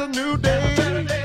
a new day.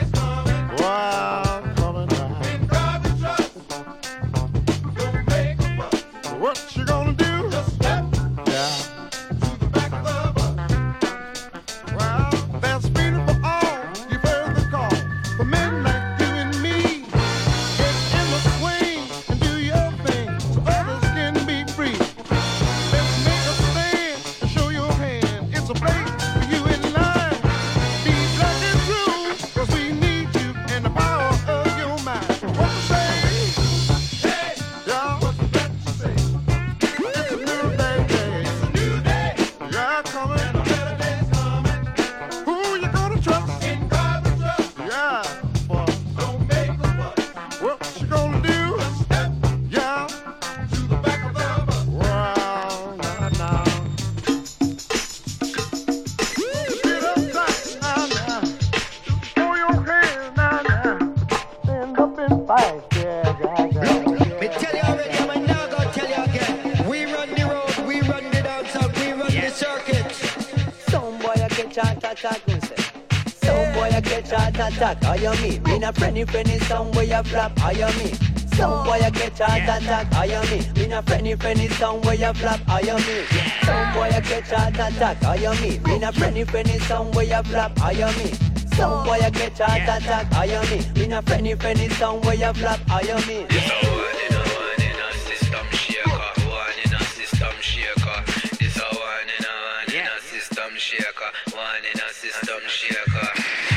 Na friendly friendly, some boy a flap, I am me. Some boy a catch heart attack, I am me. Me na friendly friendly, some boy a flap, I am me. Some boy a catch heart attack, I am me. Me na friendly friendly, some boy a flap, I am me. Some boy a catch heart attack, I am me. Me na friendly friendly, some boy a flap, I am me.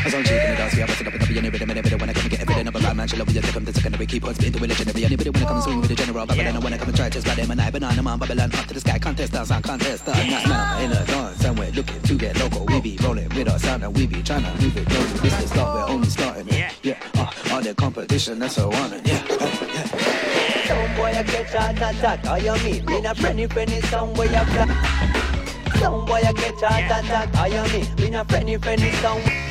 As I'm shaking the dance, we busting up and up in every minute. When I come and get evident of a bad man, she'll love you. Come the second we keep on spitting the legendary. Anybody when I come and swing with the general Babylon, and when I come and try to spot them, and I banana man Babylon up to the sky. Contest dance on contest dance. Now in a dance, and we're looking to get local. We be rolling with our sound, and we be trying to move it closer. This is start, we're only starting. Yeah, yeah. Uh, all the competition, that's a one. Yeah, oh, yeah. Some boy a catch heart attack, I am me. Me na friendly friendly, some boy a flap. Some boy a catch heart attack, I am me. Me na friendly friendly, some.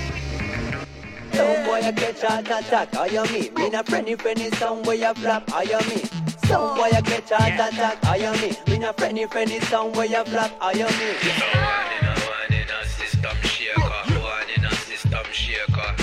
Some boy a catch heart attack, I am me. Me na friendly friendly, some boy a flap, I am me. Some boy a catch heart attack, I am me. Me na friendly friendly, some boy a flap, I am me. So one in a one in our system share card, one in our system share card.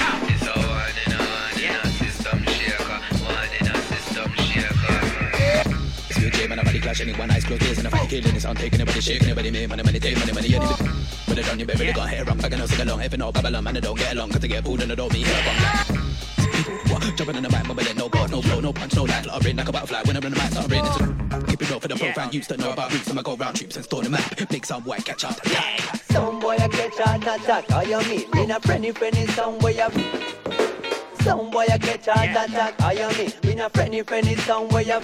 It's your man, nobody clash anyone, eyes closed, and if I killing this, I'm taking anybody, shaking anybody, man, money, money, take money, money. But it on you, baby, they got hair, I'm back and sing along, if you know Babylon, man, I don't get along, cause they get pulled and I don't mean here, I'm like. Jumping in the mic, but no God, no flow, no punch, no line. I'll rain like a butterfly when I run the mic, start raining. to Keep it real for the program, used to know about roots, I'ma go round troops and store the map. Make some white catch out attack. Some boy a catch heart attack, I am me. Me na friendly friendly, some boy a. Some boy a catch heart attack, I am me. Me na friendly friendly, some boy a.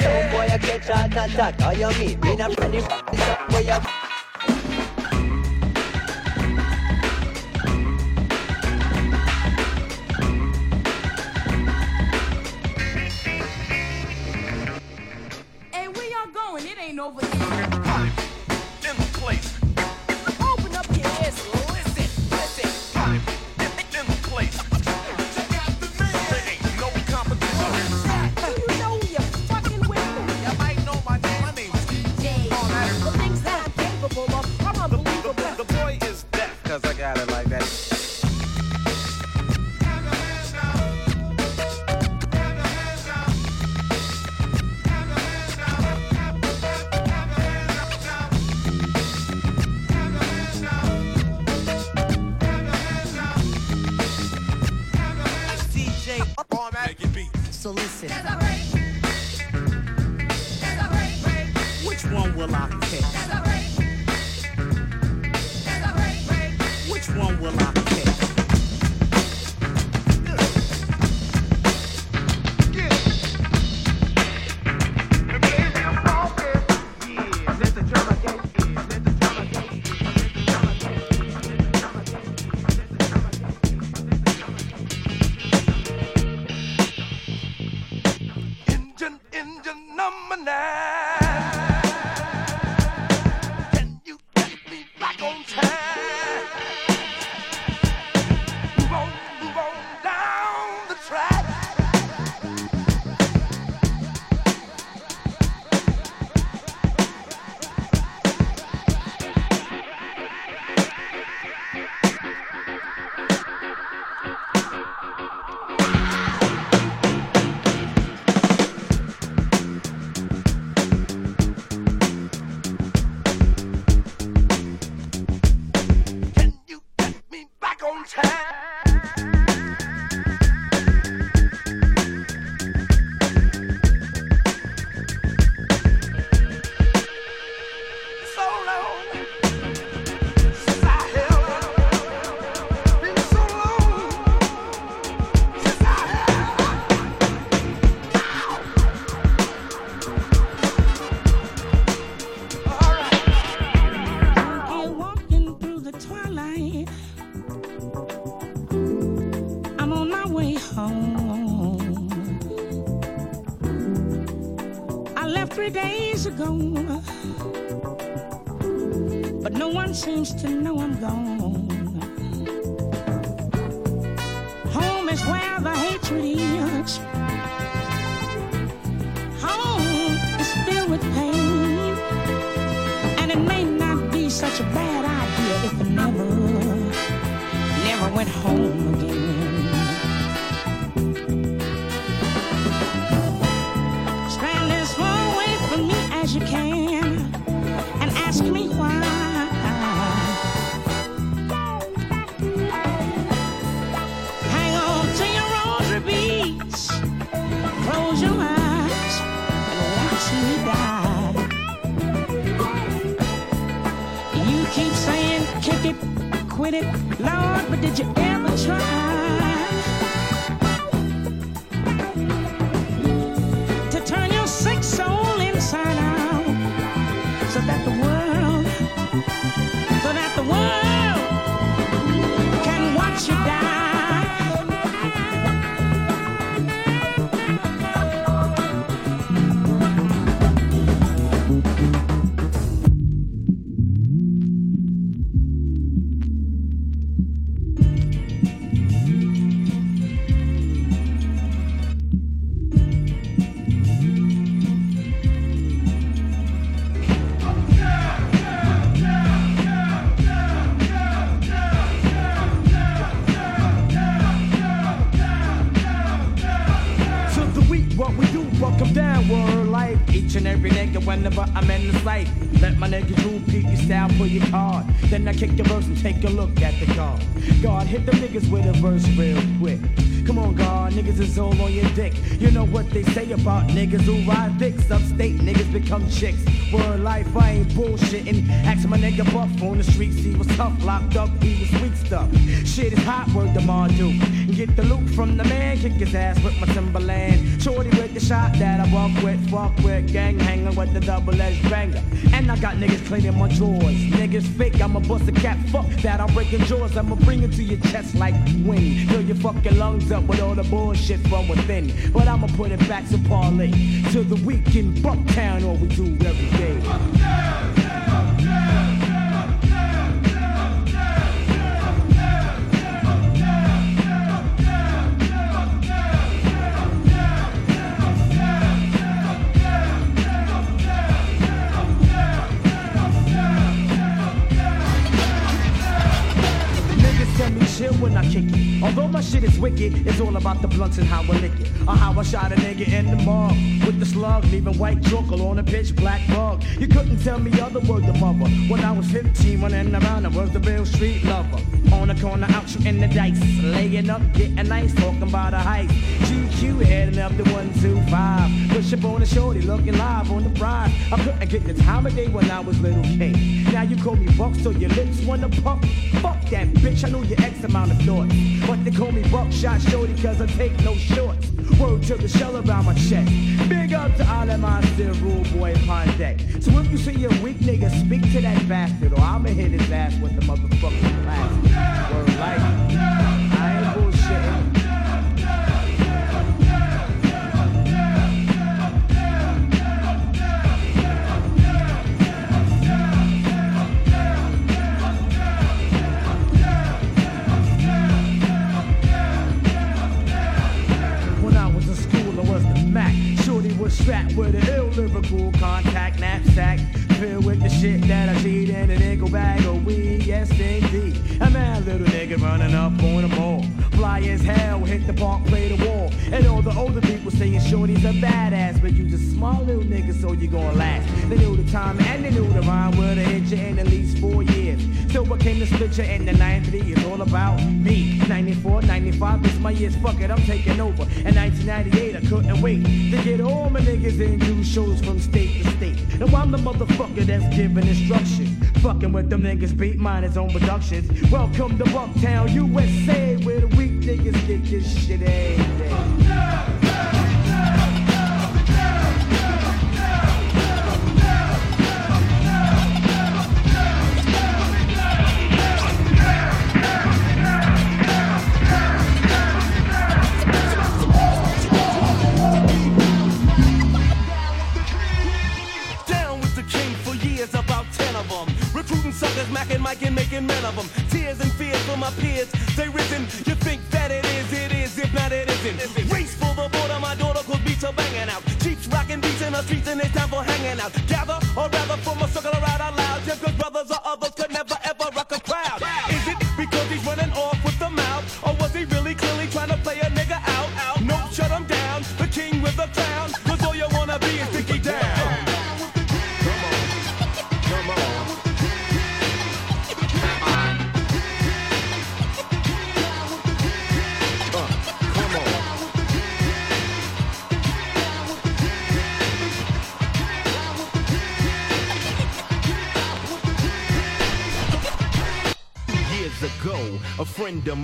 Some boy a catch heart attack, I am me. Me na friendly friendly, some boy a. over here. Take a look at the card. God, hit the niggas with a verse real quick. Come on, God, niggas is all on your dick. You know what they say about niggas who ride dicks. Upstate niggas become chicks. Word life, I ain't bullshitting. Ask my nigga Buff on the streets, he was tough, locked up, he was weak stuff. Shit is hot, word to Mardu. Get the loot from the man, kick his ass with my Timberland. Shorty with the shot that I walk with, fuck with, gang hanging with the double edged banger. And I got niggas cleaning my drawers. Niggas fake, I'ma bust a cap, fuck that, I'm breaking jaws. I'ma bring it to your chest like wind. Fill your fucking lungs up with all the bullshit from within. But I'ma put it back to parlay. To the weekend, Bucktown, all we do every day. Niggas Is wicked, it's all about the blunts and how I lick it. Or how I shot a nigga in the mug with the slug, leaving white truckle on a pitch black bug. You couldn't tell me other word than mother. When I was 15, running around, I was the real street lover. On the corner, out shooting the dice, laying up, getting nice, talking about a heist. GQ heading up the 125. Push up on the shorty, looking live on the prize. I couldn't get the time of day when I was little K. Now you call me Buck, so your lips wanna pump. Fuck that bitch, I know your X amount of thought. But they call me Buckshot Shorty, cause I take no shorts. Word to the shell around my chest. Big up to all of my still rule boy deck. So if you see a weak nigga, speak to that bastard, or I'ma hit his ass with the motherfucking blast. Word like, was strapped with an ill lyrical contact knapsack. Filled with the shit that I need in a nickel bag of weed, yes indeed. A man little nigga running up on the mall. Fly as hell, hit the park, play the wall. And all the older people saying Shorty's a badass, but you just small little nigga, so you gonna last. They knew the time and they knew the rhyme would have hit you in at least four years. So what came to split you in the 90 is all about me. 94, 95 is my years, fuck it, I'm taking over. In 1998, I couldn't wait to get all my niggas in do shows from state to state. Now I'm the motherfucker that's giving instructions. Fucking with them niggas, beat mine his own productions. Welcome to Bucktown, USA, where the weak niggas get this shit every day.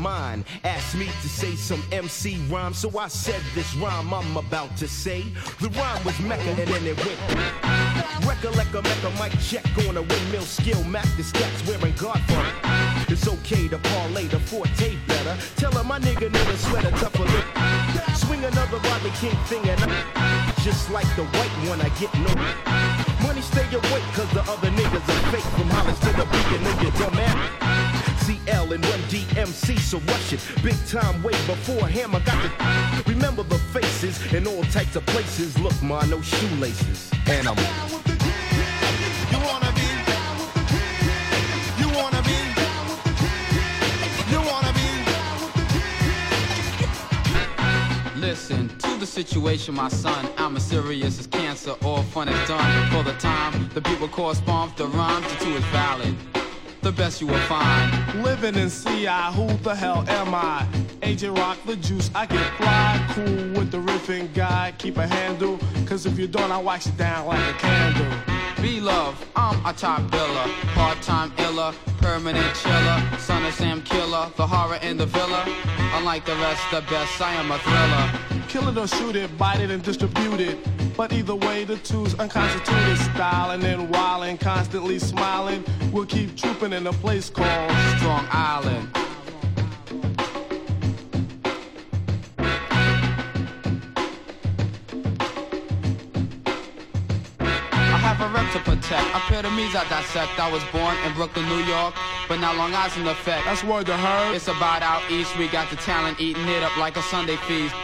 Mine asked me to say some MC rhyme, so I said this rhyme I'm about to say. The rhyme was Mecca and then it went. Recollect a Mecca mic check on a windmill skill, Mac the stats wearing God for It's okay to parlay the forte better. Tell her my nigga never sweat a tougher lip. Swing another Rodney King thing and I, just like the white one, I get no. Money stay awake cause the other niggas are fake from Hollis to the beacon your dumb ass. CL and Run DMC, so rush it. Big time way before him, I got to remember the faces in all types of places. Look, ma, no shoelaces. And I'm You wanna be? You wanna be? You wanna be? Listen to the situation, my son. I'm as serious as cancer. All fun is done. For the time, the people correspond. The rhyme to two is valid. The best you will find. Living in CI, who the hell am I? Agent Rock the juice, I get fly, cool with the riffing guy, keep a handle, cause if you don't, I'll wax you down like a candle. Be love, I'm a top biller, part-time iller, permanent chiller, son of Sam Killer, the horror in the villa. Unlike the rest, the best, I am a thriller. Kill it or shoot it, bite it and distribute it. But either way, the two's unconstituted styling and wildin', constantly smiling. We'll keep trooping in a place called Strong Island. I have a rep to protect. A pair of me's I dissect. I was born in Brooklyn, New York, but now Long Island effect. That's word to her. It's about out east. We got the talent eating it up like a Sunday feast.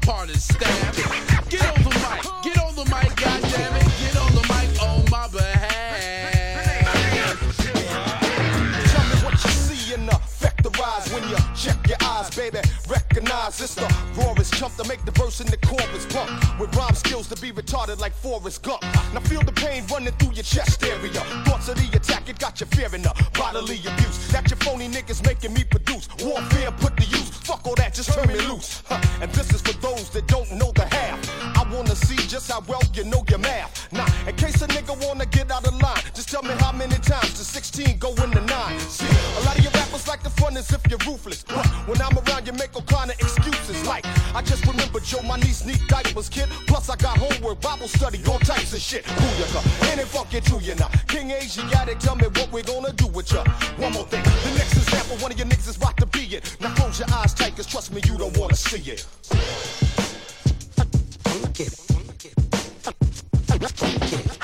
Part of the staff. Get on the mic, get on the mic, goddammit. Get on the mic on my behalf. Tell me what you see in the vectorize when you check your eyes, baby. Recognize it's the chump to make the verse in the chorus pump. With rhyme skills to be retarded like Forrest Gump. Now feel the pain running through your chest area. Thoughts of the attack, it got you fearing the bodily abuse. That your phony niggas making me produce. Warfare put to use. Fuck all that, just turn me loose. Huh. And this is for those that don't know the half. I wanna see just how well you know your math. Now, in case a nigga wanna get out of line, just tell me how many times the 16 go in the 9. See, a lot of your rappers like the fun as if you're ruthless. But when I'm around, you make all kind of excuses. Like, I just remember Joe, my niece need diapers, kid. Plus, I got homework, Bible study, all types of shit. Who Booyaka, ain't it funky to you now? King Asiatic, tell me what we're gonna do with ya. One more thing, the next example, one of your niggas is about to be it. Now close your eyes tight, cause trust me, you don't wanna see it. Dream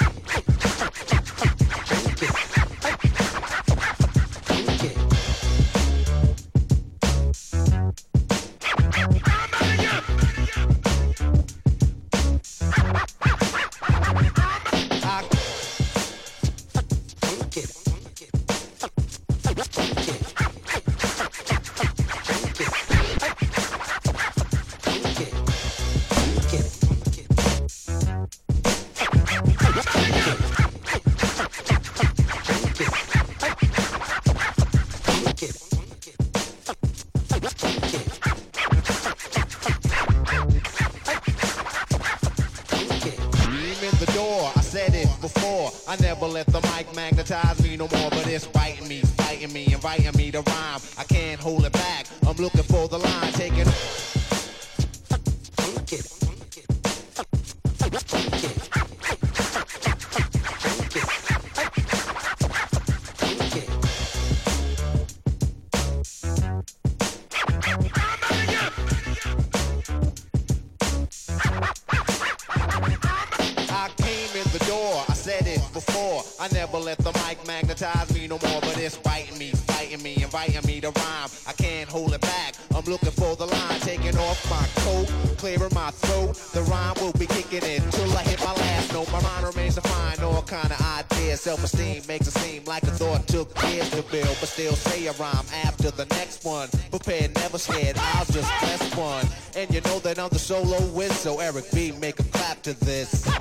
it's biting me, fighting me, inviting me to rhyme. Solo whiz. So Eric B, make a clap to this. I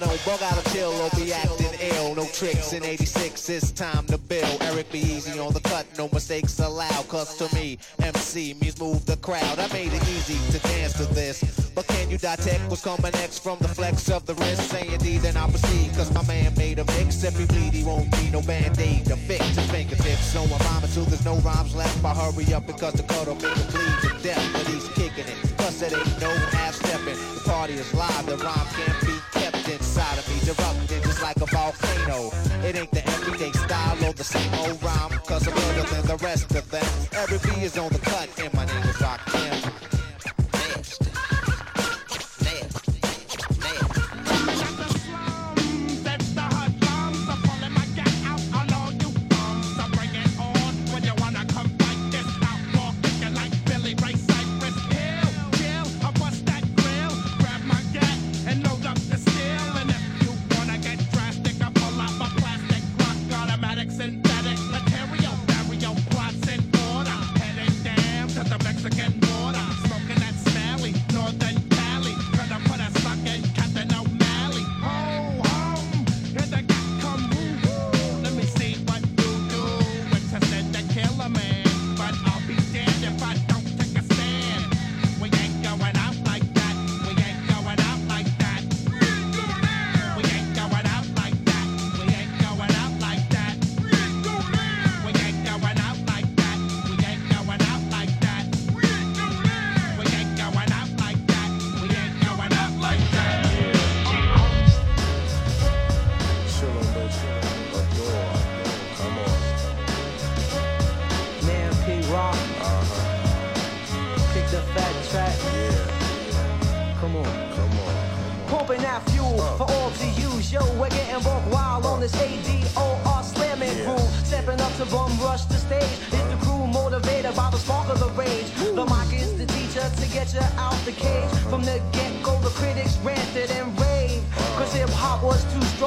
don't bug out of chill or be acting ill. No tricks in 86, it's time to build. Eric B easy on the cut, no mistakes allowed. Cause to me, MC means move the crowd. I made it easy to dance to this. But can you detect what's coming next from the no rhymes left. I hurry up because the cuddle made him bleed to death. But he's kicking it. Plus it ain't no half-stepping. The party is live, the rhyme can't be kept inside of me, erupting just like a volcano. It ain't the everyday style or the same old rhyme, cause I'm better than the rest of them. Every B is on the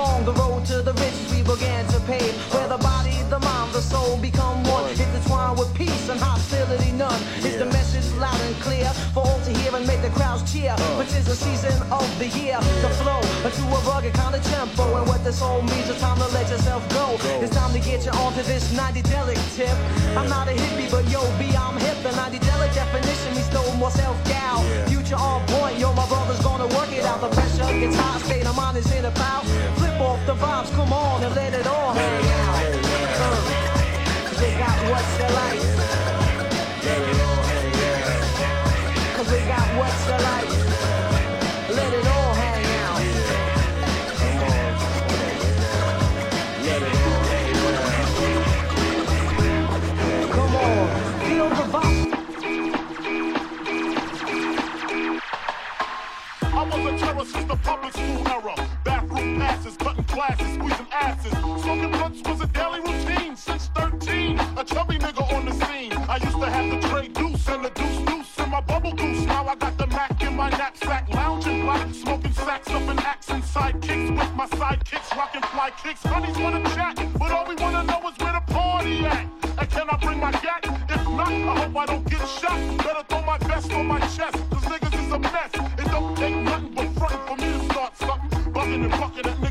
strong. The road to the riches we began to pave. Where the body, the mind, the soul become one. Intertwined with peace and hostility none. Is the message loud and clear for all to hear and make the crowds cheer. Uh. Which is the season of the year to flow into a rugged kind of tempo. And what this all means is time to let yourself go. It's time to get you onto this 90 delic tip. I'm not a hippie, but yo, B, I'm hip. The 90 delic definition means no more self doubt. Future on point, yo, my brother's gonna work it out. The pressure gets hot, state of mind is in about. Flip off the vibes, come on and let it all hang out. Uh, they got what's the life. Cause we got what's the life. Let it all hang out. Come on, feel the vibe. I was a terror since the public school era. Squeezing asses. Smoking blunts was a daily routine since 13. A chubby nigga on the scene. I used to have the trade deuce and the deuce deuce in my bubble goose. Now I got the Mac in my knapsack, lounging black, smoking sacks up in accents, sidekicks with my sidekicks, rocking fly kicks. Honeys wanna chat, but all we wanna know is where the party at. And can I bring my gat? If not, I hope I don't get shot. Better throw my vest on my chest, cause niggas is a mess. It don't take nothing but frontin' for me to start something. Bugging and bucking at niggas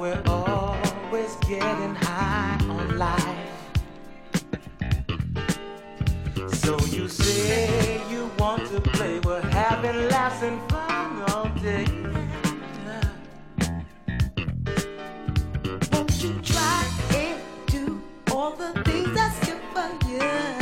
we're always getting high on life. So you say you want to play, we're having laughs and fun all day. Won't you try and do all the things I still for you?